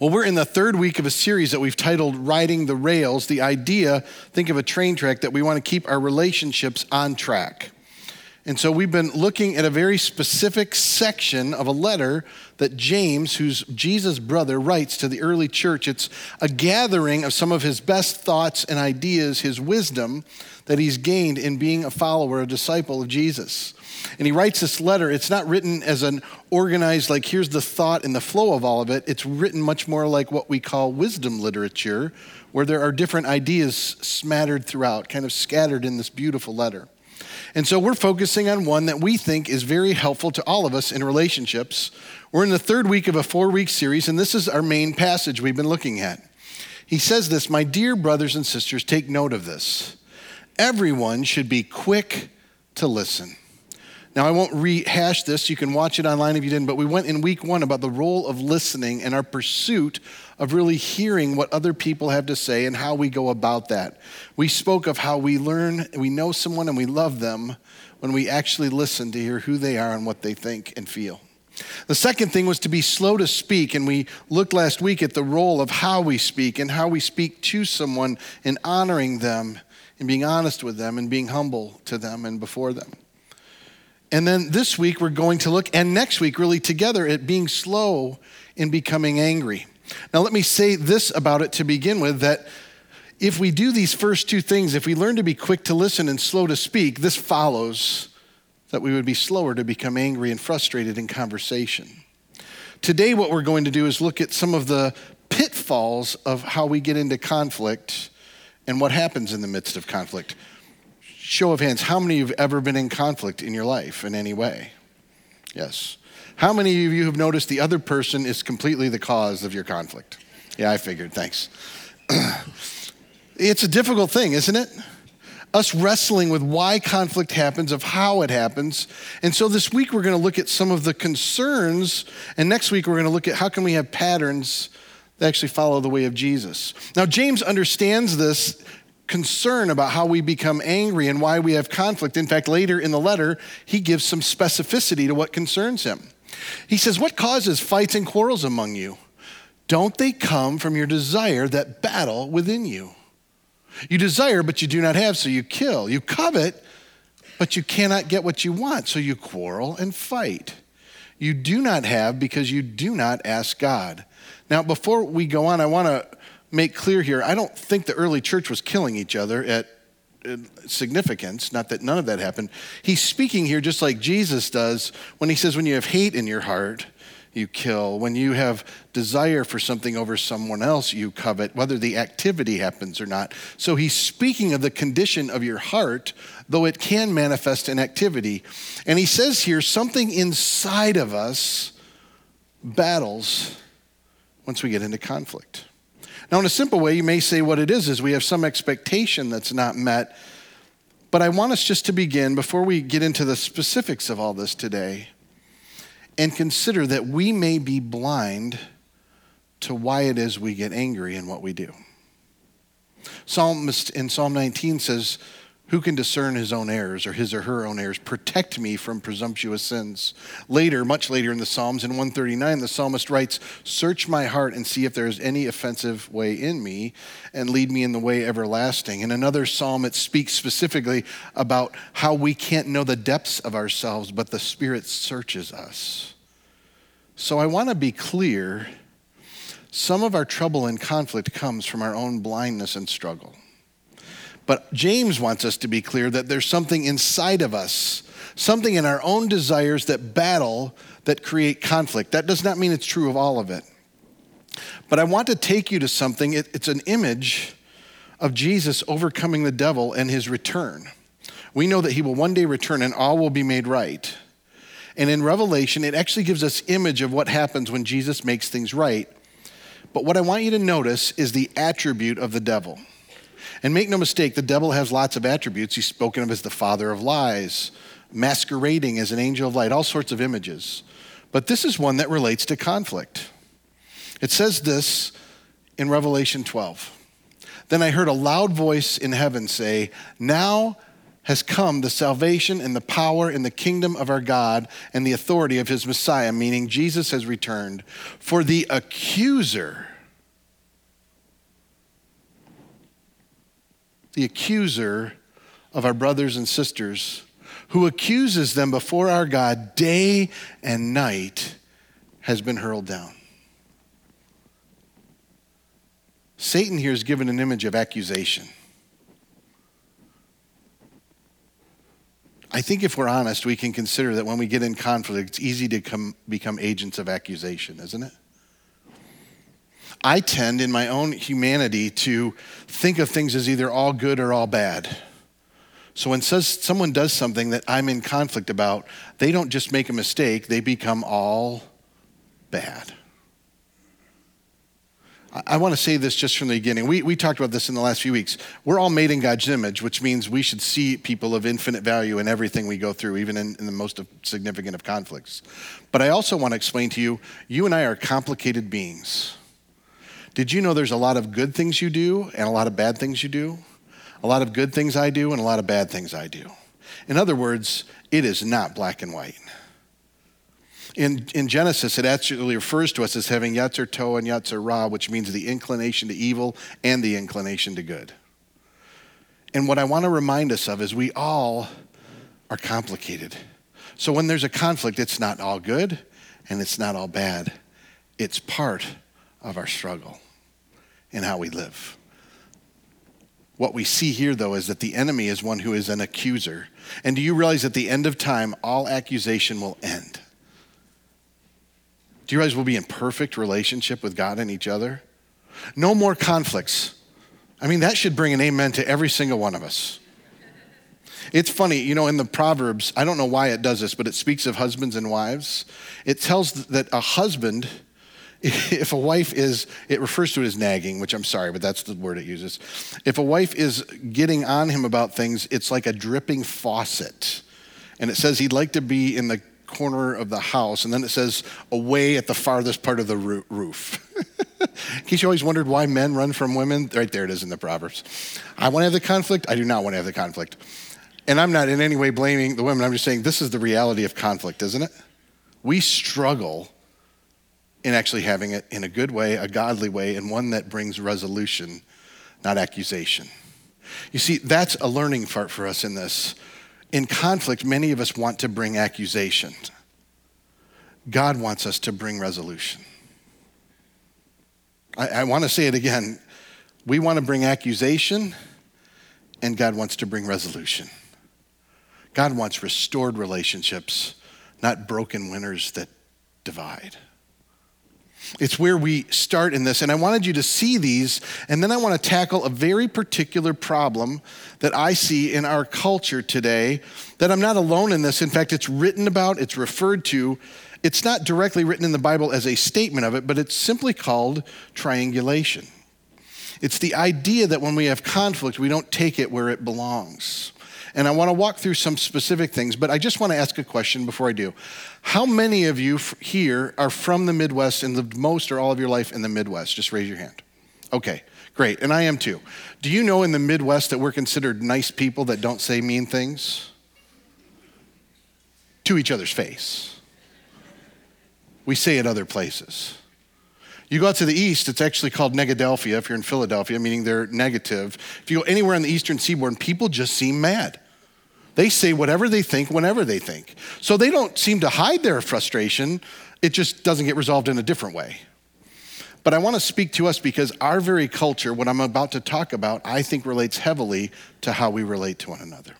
Well, we're in the third week of a series that we've titled Riding the Rails. The idea, think of a train track, that we want to keep our relationships on track. And so we've been looking at a very specific section of a letter that James, who's Jesus' brother, writes to the early church. It's a gathering of some of his best thoughts and ideas, his wisdom that he's gained in being a follower, a disciple of Jesus. And he writes this letter. It's not written as an organized, like, here's the thought and the flow of all of it. It's written much more like what we call wisdom literature, where there are different ideas smattered throughout, kind of scattered in this beautiful letter. And so we're focusing on one that we think is very helpful to all of us in relationships. We're in the third week of a four week series, and this is our main passage we've been looking at. He says this My dear brothers and sisters, take note of this. Everyone should be quick to listen now, I won't rehash this. You can watch it online if you didn't, but we went in week one about the role of listening and our pursuit of really hearing what other people have to say and how we go about that. We spoke of how we learn, we know someone, and we love them when we actually listen to hear who they are and what they think and feel. The second thing was to be slow to speak, and we looked last week at the role of how we speak and how we speak to someone in honoring them and being honest with them and being humble to them and before them. And then this week, we're going to look, and next week, really together, at being slow in becoming angry. Now, let me say this about it to begin with that if we do these first two things, if we learn to be quick to listen and slow to speak, this follows that we would be slower to become angry and frustrated in conversation. Today, what we're going to do is look at some of the pitfalls of how we get into conflict and what happens in the midst of conflict. Show of hands, how many of you have ever been in conflict in your life in any way? Yes. How many of you have noticed the other person is completely the cause of your conflict? Yeah, I figured. Thanks. it's a difficult thing, isn't it? Us wrestling with why conflict happens, of how it happens. And so this week we're going to look at some of the concerns, and next week we're going to look at how can we have patterns that actually follow the way of Jesus. Now, James understands this concern about how we become angry and why we have conflict. In fact, later in the letter, he gives some specificity to what concerns him. He says, What causes fights and quarrels among you? Don't they come from your desire that battle within you? You desire, but you do not have, so you kill. You covet, but you cannot get what you want, so you quarrel and fight. You do not have because you do not ask God. Now, before we go on, I want to make clear here I don't think the early church was killing each other at Uh, significance, not that none of that happened. He's speaking here just like Jesus does when he says, when you have hate in your heart, you kill. When you have desire for something over someone else, you covet, whether the activity happens or not. So he's speaking of the condition of your heart, though it can manifest in activity. And he says here something inside of us battles once we get into conflict. Now, in a simple way, you may say what it is is we have some expectation that's not met. But I want us just to begin, before we get into the specifics of all this today, and consider that we may be blind to why it is we get angry in what we do. Psalmist in Psalm 19 says, who can discern his own errors or his or her own errors? Protect me from presumptuous sins. Later, much later in the Psalms, in 139, the psalmist writes, Search my heart and see if there is any offensive way in me, and lead me in the way everlasting. In another psalm, it speaks specifically about how we can't know the depths of ourselves, but the Spirit searches us. So I want to be clear some of our trouble and conflict comes from our own blindness and struggle. But James wants us to be clear that there's something inside of us, something in our own desires that battle, that create conflict. That does not mean it's true of all of it. But I want to take you to something, it, it's an image of Jesus overcoming the devil and his return. We know that he will one day return and all will be made right. And in Revelation, it actually gives us image of what happens when Jesus makes things right. But what I want you to notice is the attribute of the devil. And make no mistake, the devil has lots of attributes. He's spoken of as the father of lies, masquerading as an angel of light, all sorts of images. But this is one that relates to conflict. It says this in Revelation 12. Then I heard a loud voice in heaven say, Now has come the salvation and the power and the kingdom of our God and the authority of his Messiah, meaning Jesus has returned. For the accuser the accuser of our brothers and sisters, who accuses them before our God day and night, has been hurled down. Satan here is given an image of accusation. I think if we're honest, we can consider that when we get in conflict, it's easy to come, become agents of accusation, isn't it? I tend, in my own humanity, to think of things as either all good or all bad. So when says, someone does something that I'm in conflict about, they don't just make a mistake, they become all bad. I want to say this just from the beginning. We, we talked about this in the last few weeks. We're all made in God's image, which means we should see people of infinite value in everything we go through, even in, in the most significant of conflicts. But I also want to explain to you you and I are complicated beings. Did you know there's a lot of good things you do and a lot of bad things you do? A lot of good things I do and a lot of bad things I do. In other words, it is not black and white. In, in Genesis, it actually refers to us as having Yetzer Tov and Yetzer Ra, which means the inclination to evil and the inclination to good. And what I want to remind us of is we all are complicated. So when there's a conflict, it's not all good and it's not all bad. It's part of our struggle in how we live. What we see here, though, is that the enemy is one who is an accuser. And do you realize at the end of time, all accusation will end? Do you realize we'll be in perfect relationship with God and each other? No more conflicts. I mean, that should bring an amen to every single one of us. It's funny, you know, in the Proverbs, I don't know why it does this, but it speaks of husbands and wives. It tells that a husband, if a wife is, it refers to it as nagging, which I'm sorry, but that's the word it uses. If a wife is getting on him about things, it's like a dripping faucet. And it says he'd like to be in the corner of the house, and then it says away at the farthest part of the roof. in case you always wondered why men run from women, right there it is in the Proverbs. I want to have the conflict. I do not want to have the conflict. And I'm not in any way blaming the women. I'm just saying this is the reality of conflict, isn't it? We struggle in actually having it in a good way, a godly way, and one that brings resolution, not accusation. You see, that's a learning part for us in this in conflict, many of us want to bring accusation. God wants us to bring resolution. I, I want to say it again. We want to bring accusation, and God wants to bring resolution. God wants restored relationships, not broken winners that divide. It's where we start in this. And I wanted you to see these, and then I want to tackle a very particular problem that I see in our culture today that I'm not alone in this. In fact, it's written about, it's referred to. It's not directly written in the Bible as a statement of it, but it's simply called triangulation. It's the idea that when we have conflict, we don't take it where it belongs. And I want to walk through some specific things, but I just want to ask a question before I do. How many of you here are from the Midwest and lived most or all of your life in the Midwest? Just raise your hand. Okay, great. And I am too. Do you know in the Midwest that we're considered nice people that don't say mean things? To each other's face. We say it other places. You go out to the east, it's actually called Negadelphia if you're in Philadelphia, meaning they're negative. If you go anywhere on the eastern seaboard, people just seem mad. They say whatever they think whenever they think. So they don't seem to hide their frustration, it just doesn't get resolved in a different way. But I want to speak to us because our very culture, what I'm about to talk about, I think relates heavily to how we relate to one another.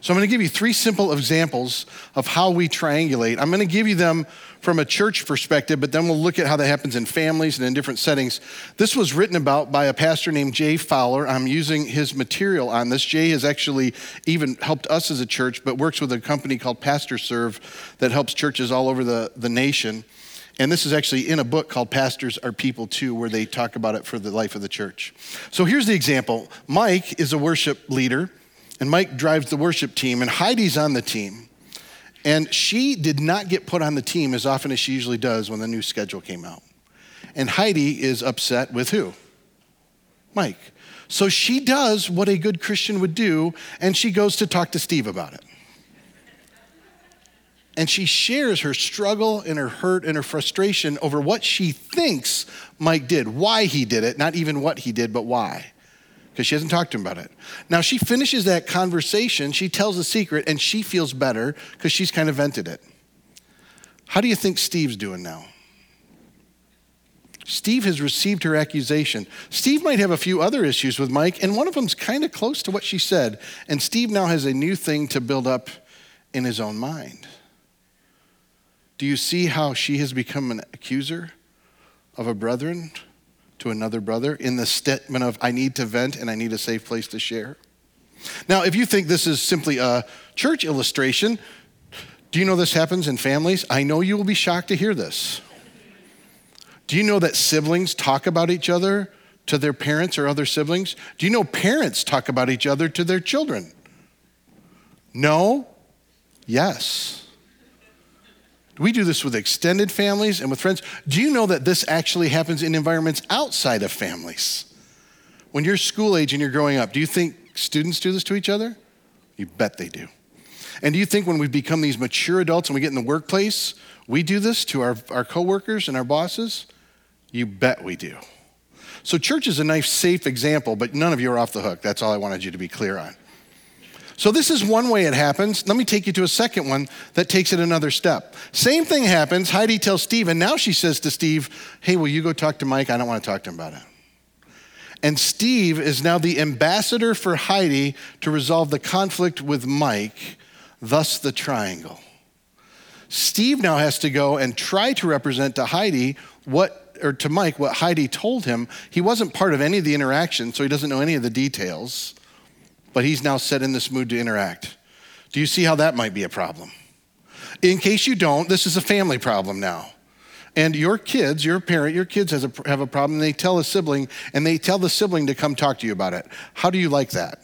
So I'm going to give you three simple examples of how we triangulate. I'm going to give you them from a church perspective, but then we'll look at how that happens in families and in different settings. This was written about by a pastor named Jay Fowler. I'm using his material on this. Jay has actually even helped us as a church, but works with a company called Pastor Serve that helps churches all over the, the nation. And this is actually in a book called Pastors Are People Too, where they talk about it for the life of the church. So here's the example Mike is a worship leader and Mike drives the worship team, and Heidi's on the team. And she did not get put on the team as often as she usually does when the new schedule came out. And Heidi is upset with who? Mike. So she does what a good Christian would do, and she goes to talk to Steve about it. And she shares her struggle and her hurt and her frustration over what she thinks Mike did, why he did it, not even what he did, but why because she hasn't talked to him about it. Now she finishes that conversation, she tells the secret, and she feels better because she's kind of vented it. How do you think Steve's doing now? Steve has received her accusation. Steve might have a few other issues with Mike, and one of them's kind of close to what she said. And Steve now has a new thing to build up in his own mind. Do you see how she has become an accuser of a brethren to another brother in the statement of, I need to vent and I need a safe place to share? Now, if you think this is simply a church illustration, do you know this happens in families? I know you will be shocked to hear this. Do you know that siblings talk about each other to their parents or other siblings? Do you know parents talk about each other to their children? No? Yes. We do this with extended families and with friends. Do you know that this actually happens in environments outside of families? When you're school age and you're growing up, do you think students do this to each other? You bet they do. And do you think when we become these mature adults and we get in the workplace, we do this to our, our coworkers and our bosses? You bet we do. So, church is a nice, safe example, but none of you are off the hook. That's all I wanted you to be clear on. So, this is one way it happens. Let me take you to a second one that takes it another step. Same thing happens. Heidi tells Steve, and now she says to Steve, Hey, will you go talk to Mike? I don't want to talk to him about it. And Steve is now the ambassador for Heidi to resolve the conflict with Mike, thus the triangle. Steve now has to go and try to represent to Heidi what or to Mike what Heidi told him. He wasn't part of any of the interaction, so he doesn't know any of the details, but he's now set in this mood to interact. Do you see how that might be a problem? In case you don't, this is a family problem now. And your kids, your parent, your kids has a, have a problem, they tell a sibling, and they tell the sibling to come talk to you about it. How do you like that?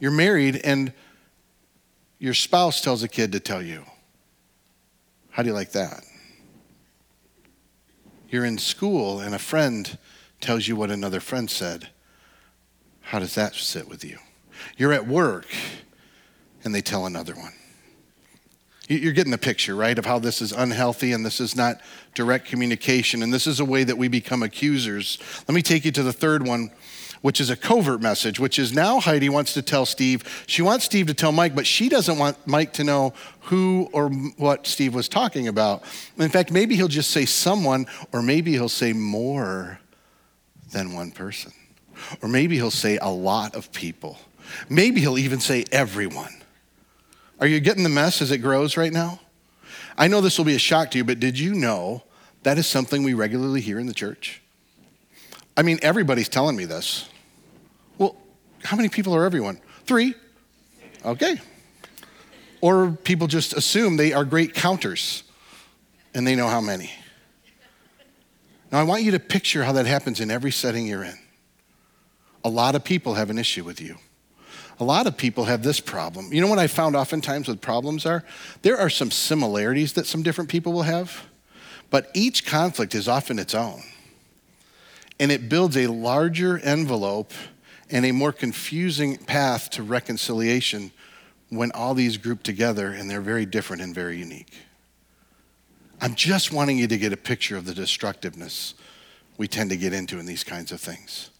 You're married, and your spouse tells a kid to tell you. How do you like that? You're in school and a friend tells you what another friend said. How does that sit with you? You're at work and they tell another one. You're getting the picture, right, of how this is unhealthy and this is not direct communication and this is a way that we become accusers. Let me take you to the third one which is a covert message, which is now Heidi wants to tell Steve. She wants Steve to tell Mike, but she doesn't want Mike to know who or what Steve was talking about. In fact, maybe he'll just say someone, or maybe he'll say more than one person. Or maybe he'll say a lot of people. Maybe he'll even say everyone. Are you getting the mess as it grows right now? I know this will be a shock to you, but did you know that is something we regularly hear in the church? I mean, everybody's telling me this. Well, how many people are everyone? Three. Okay. Or people just assume they are great counters and they know how many. Now, I want you to picture how that happens in every setting you're in. A lot of people have an issue with you. A lot of people have this problem. You know what I found oftentimes with problems are? There are some similarities that some different people will have, but each conflict is often its own. And it builds a larger envelope and a more confusing path to reconciliation when all these group together and they're very different and very unique. I'm just wanting you to get a picture of the destructiveness we tend to get into in these kinds of things.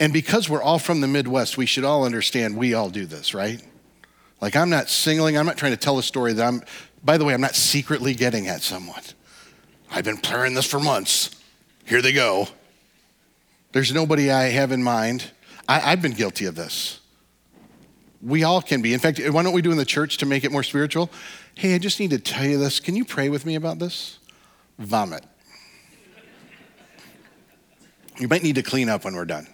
And because we're all from the Midwest, we should all understand we all do this, right? Like, I'm not singling, I'm not trying to tell a story that I'm, by the way, I'm not secretly getting at someone. I've been planning this for months. Here they go. There's nobody I have in mind. I, have been guilty of this. We all can be. In fact, why don't we do in the church to make it more spiritual? Hey, I just need to tell you this. Can you pray with me about this? Vomit. You might need to clean up when we're done.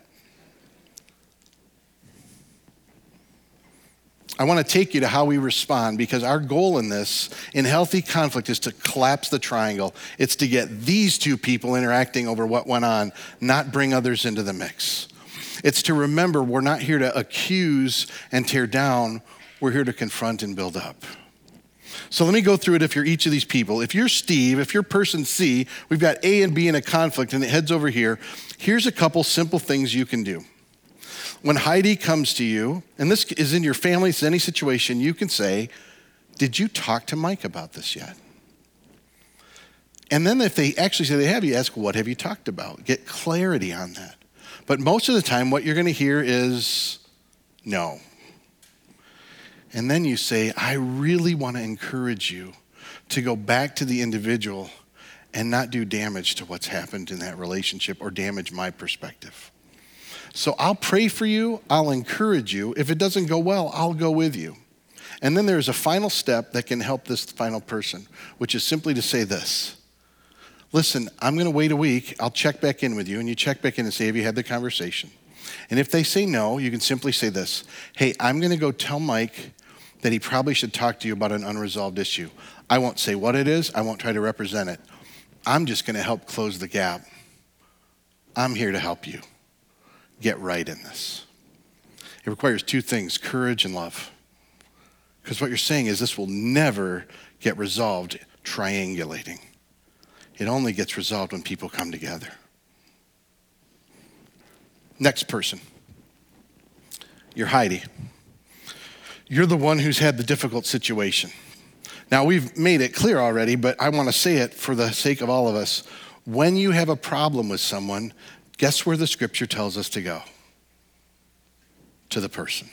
I want to take you to how we respond because our goal in this, in healthy conflict, is to collapse the triangle. It's to get these two people interacting over what went on, not bring others into the mix. It's to remember we're not here to accuse and tear down, we're here to confront and build up. So let me go through it if you're each of these people. If you're Steve, if you're person C, we've got A and B in a conflict and it heads over here. Here's a couple simple things you can do. When Heidi comes to you, and this is in your family, it's any situation, you can say, Did you talk to Mike about this yet? And then if they actually say they have, you ask, What have you talked about? Get clarity on that. But most of the time, what you're going to hear is no. And then you say, I really want to encourage you to go back to the individual and not do damage to what's happened in that relationship or damage my perspective. So I'll pray for you, I'll encourage you. If it doesn't go well, I'll go with you. And then there's a final step that can help this final person, which is simply to say this Listen, I'm going to wait a week. I'll check back in with you. And you check back in and say, Have you had the conversation? And if they say no, you can simply say this Hey, I'm going to go tell Mike that he probably should talk to you about an unresolved issue. I won't say what it is, I won't try to represent it. I'm just going to help close the gap. I'm here to help you get right in this. It requires two things courage and love. Because what you're saying is this will never get resolved triangulating, it only gets resolved when people come together. Next person. You're Heidi. You're the one who's had the difficult situation. Now, we've made it clear already, but I want to say it for the sake of all of us. When you have a problem with someone, guess where the scripture tells us to go? To the person.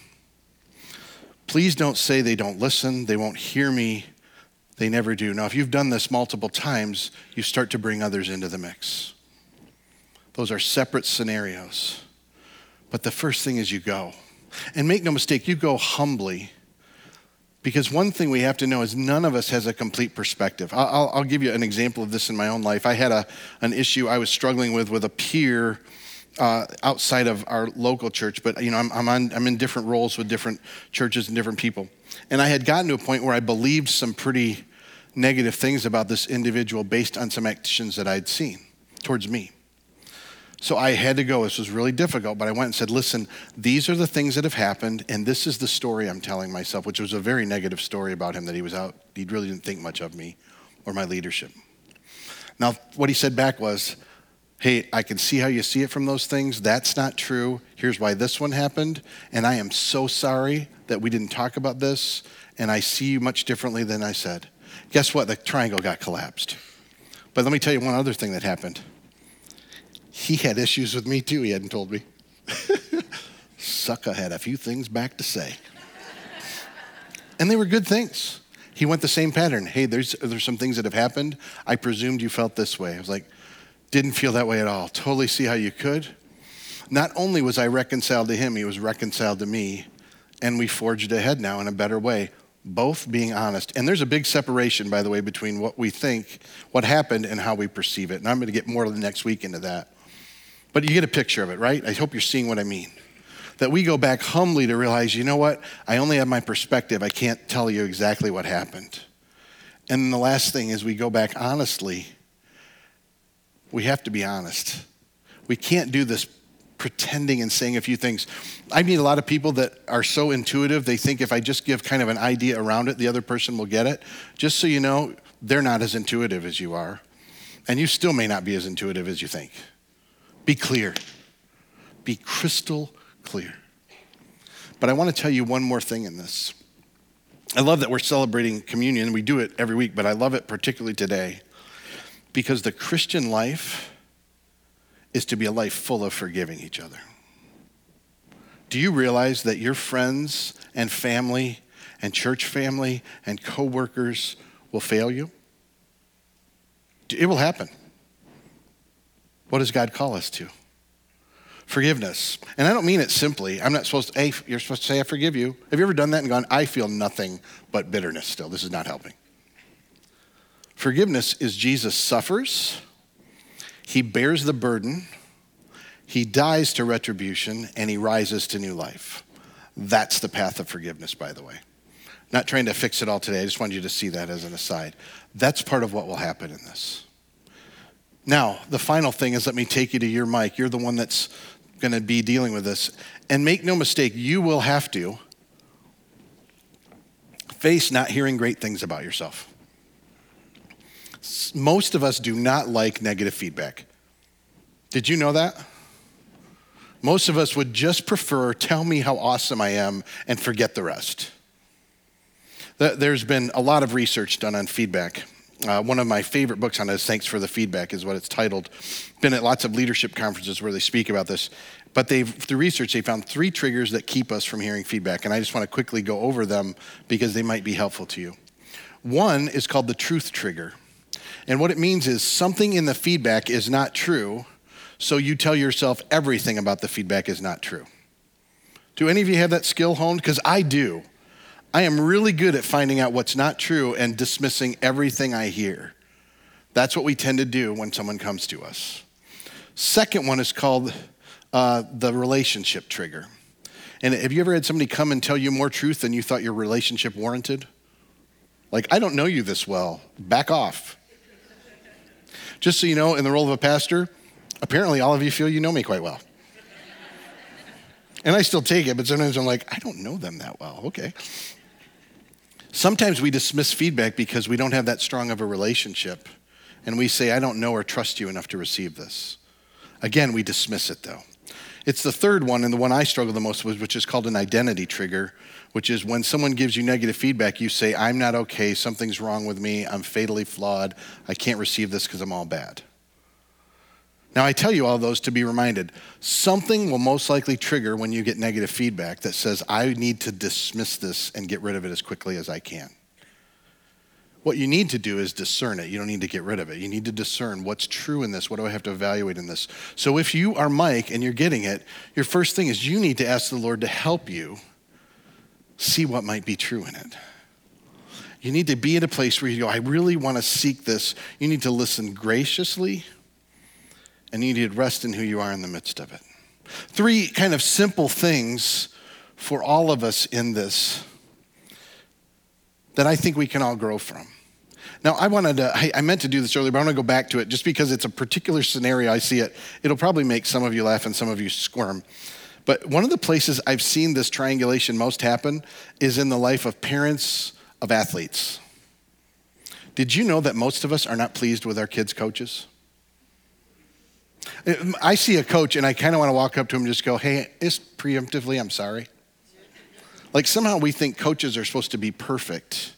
Please don't say they don't listen, they won't hear me, they never do. Now, if you've done this multiple times, you start to bring others into the mix. Those are separate scenarios. But the first thing is you go. And make no mistake, you go humbly because one thing we have to know is none of us has a complete perspective. I'll, I'll, give you an example of this in my own life. I had a, an issue I was struggling with with a peer uh, outside of our local church, but you know, I'm, I'm, on, I'm in different roles with different churches and different people. And I had gotten to a point where I believed some pretty negative things about this individual based on some actions that I'd seen towards me. So I had to go. This was really difficult, but I went and said, Listen, these are the things that have happened, and this is the story I'm telling myself, which was a very negative story about him that he was out. He really didn't think much of me or my leadership. Now, what he said back was, Hey, I can see how you see it from those things. That's not true. Here's why this one happened. And I am so sorry that we didn't talk about this, and I see you much differently than I said. Guess what? The triangle got collapsed. But let me tell you one other thing that happened he had issues with me too, he hadn't told me. Sucker had a few things back to say. and they were good things. He went the same pattern. Hey, there's, there's some things that have happened. I presumed you felt this way. I was like, didn't feel that way at all. Totally see how you could. Not only was I reconciled to him, he was reconciled to me, and we forged ahead now in a better way, both being honest. And there's a big separation, by the way, between what we think, what happened, and how we perceive it. And I'm going to get more next week into that. But you get a picture of it, right? I hope you're seeing what I mean. That we go back humbly to realize, you know what? I only have my perspective. I can't tell you exactly what happened. And the last thing is we go back honestly. We have to be honest. We can't do this pretending and saying a few things. I meet a lot of people that are so intuitive, they think if I just give kind of an idea around it, the other person will get it. Just so you know, they're not as intuitive as you are. And you still may not be as intuitive as you think. Be clear. Be crystal clear. But I want to tell you one more thing in this. I love that we're celebrating communion. We do it every week, but I love it particularly today because the Christian life is to be a life full of forgiving each other. Do you realize that your friends and family and church family and coworkers will fail you? It will happen. What does God call us to? Forgiveness. And I don't mean it simply. I'm not supposed to, hey, you're supposed to say, I forgive you. Have you ever done that and gone, I feel nothing but bitterness still? This is not helping. Forgiveness is Jesus suffers, he bears the burden, he dies to retribution, and he rises to new life. That's the path of forgiveness, by the way. Not trying to fix it all today. I just wanted you to see that as an aside. That's part of what will happen in this. Now, the final thing is let me take you to you're Mike. You're the one that's going to be dealing with this. And make no mistake, you will have to face not hearing great things about yourself. Most of us do not like negative feedback. Did you know that? Most of us would just prefer tell me how awesome I am and forget the rest. There's been a lot of research done on feedback Uh, one of my favorite books on it is Thanks for the Feedback, is what it's titled. Been at lots of leadership conferences where they speak about this. But they've, through research, they found three triggers that keep us from hearing feedback. And I just want to quickly go over them because they might be helpful to you. One is called the truth trigger. And what it means is something in the feedback is not true, so you tell yourself everything about the feedback is not true. Do any of you have that skill honed? Because I do. I am really good at finding out what's not true and dismissing everything I hear. That's what we tend to do when someone comes to us. Second one is called uh, the relationship trigger. And have you ever had somebody come and tell you more truth than you thought your relationship warranted? Like, I don't know you this well. Back off. Just so you know, in the role of a pastor, apparently all of you feel you know me quite well. And I still take it, but sometimes I'm like, I don't know them that well. Okay. Sometimes we dismiss feedback because we don't have that strong of a relationship. And we say, I don't know or trust you enough to receive this. Again, we dismiss it though. It's the third one, and the one I struggle the most with, which is called an identity trigger, which is when someone gives you negative feedback, you say, I'm not okay, something's wrong with me, I'm fatally flawed, I can't receive this because I'm all bad. Now, I tell you all those to be reminded something will most likely trigger when you get negative feedback that says, I need to dismiss this and get rid of it as quickly as I can. What you need to do is discern it. You don't need to get rid of it. You need to discern what's true in this. What do I have to evaluate in this? So, if you are Mike and you're getting it, your first thing is you need to ask the Lord to help you see what might be true in it. You need to be at a place where you go, I really want to seek this. You need to listen graciously and you need to rest in who you are in the midst of it. Three kind of simple things for all of us in this that I think we can all grow from. Now, I wanted to, I, meant to do this earlier, but I want to go back to it just because it's a particular scenario. I see it. It'll probably make some of you laugh and some of you squirm. But one of the places I've seen this triangulation most happen is in the life of parents of athletes. Did you know that most of us are not pleased with our kids' coaches? I see a coach and I kind of want to walk up to him and just go, hey, just preemptively, I'm sorry. Like somehow we think coaches are supposed to be perfect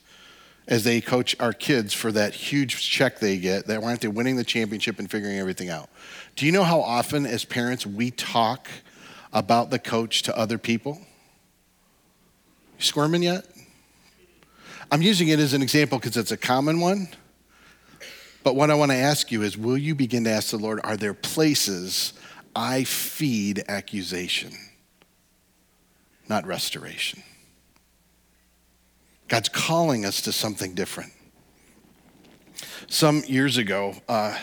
as they coach our kids for that huge check they get that aren't they winning the championship and figuring everything out. Do you know how often as parents we talk about the coach to other people? You squirming yet? I'm using it as an example because it's a common one. But what I want to ask you is will you begin to ask the Lord, are there places I feed accusation, not restoration? God's calling us to something different. Some years ago, uh,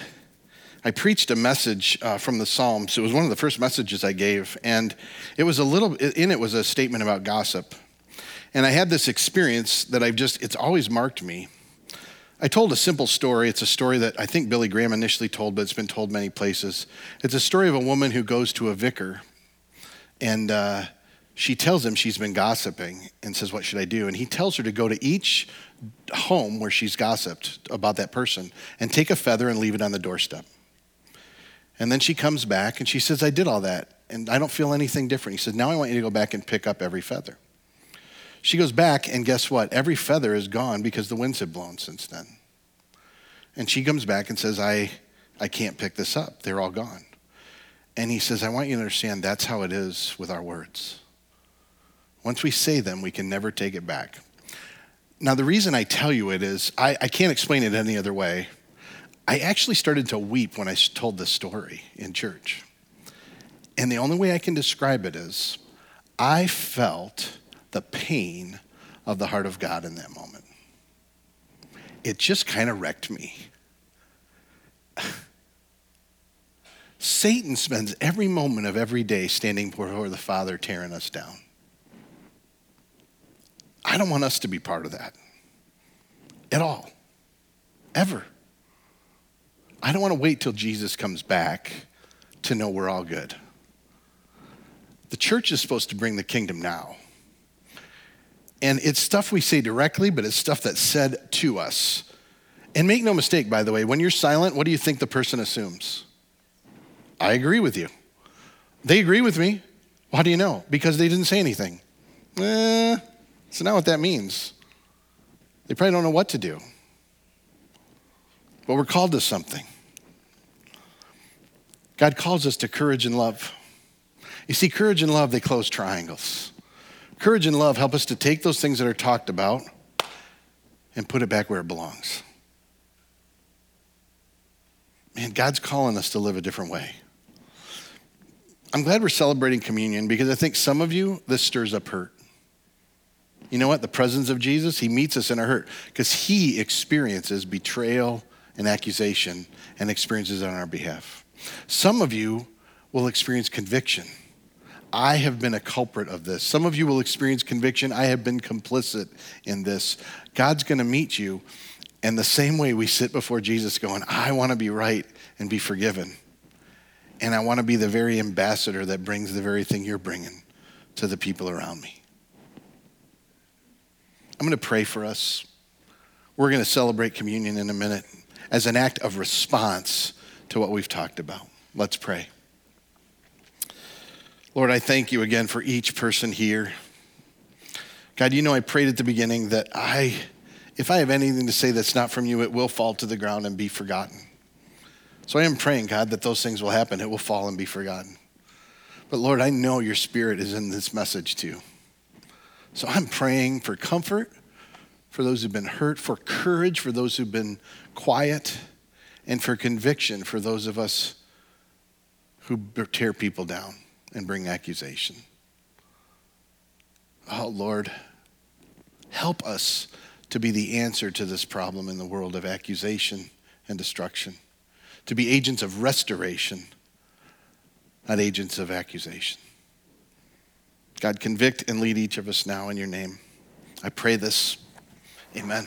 I preached a message uh, from the Psalms. It was one of the first messages I gave, and it was a little, in it was a statement about gossip. And I had this experience that I've just, it's always marked me. I told a simple story. It's a story that I think Billy Graham initially told, but it's been told many places. It's a story of a woman who goes to a vicar and uh, she tells him she's been gossiping and says, What should I do? And he tells her to go to each home where she's gossiped about that person and take a feather and leave it on the doorstep. And then she comes back and she says, I did all that and I don't feel anything different. He says, Now I want you to go back and pick up every feather. She goes back, and guess what? Every feather is gone because the winds have blown since then. And she comes back and says, I, I can't pick this up. They're all gone. And he says, I want you to understand that's how it is with our words. Once we say them, we can never take it back. Now, the reason I tell you it is I, I can't explain it any other way. I actually started to weep when I told this story in church. And the only way I can describe it is I felt the pain of the heart of God in that moment. It just kind of wrecked me. Satan spends every moment of every day standing before the Father tearing us down. I don't want us to be part of that at all, ever. I don't want to wait till Jesus comes back to know we're all good. The church is supposed to bring the kingdom now. And it's stuff we say directly, but it's stuff that's said to us. And make no mistake, by the way, when you're silent, what do you think the person assumes? I agree with you. They agree with me. Well, How do you know? Because they didn't say anything. Eh, that's not what that means. They probably don't know what to do. but we're called to something. God calls us to courage and love. You see, courage and love, they close triangles. Courage and love help us to take those things that are talked about and put it back where it belongs. Man, God's calling us to live a different way. I'm glad we're celebrating communion because I think some of you, this stirs up hurt. You know what? The presence of Jesus, he meets us in our hurt because he experiences betrayal and accusation and experiences on our behalf. Some of you will experience conviction. I have been a culprit of this. Some of you will experience conviction. I have been complicit in this. God's going to meet you. And the same way we sit before Jesus going, I want to be right and be forgiven. And I want to be the very ambassador that brings the very thing you're bringing to the people around me. I'm going to pray for us. We're going to celebrate communion in a minute as an act of response to what we've talked about. Let's pray. Lord, I thank you again for each person here. God, you know I prayed at the beginning that I, if I have anything to say that's not from you, it will fall to the ground and be forgotten. So I am praying, God, that those things will happen. It will fall and be forgotten. But Lord, I know your spirit is in this message too. So I'm praying for comfort for those who've been hurt, for courage for those who've been quiet, and for conviction for those of us who tear people down and bring accusation. Oh, Lord, help us to be the answer to this problem in the world of accusation and destruction to be agents of restoration, not agents of accusation. God, convict and lead each of us now in your name. I pray this. Amen.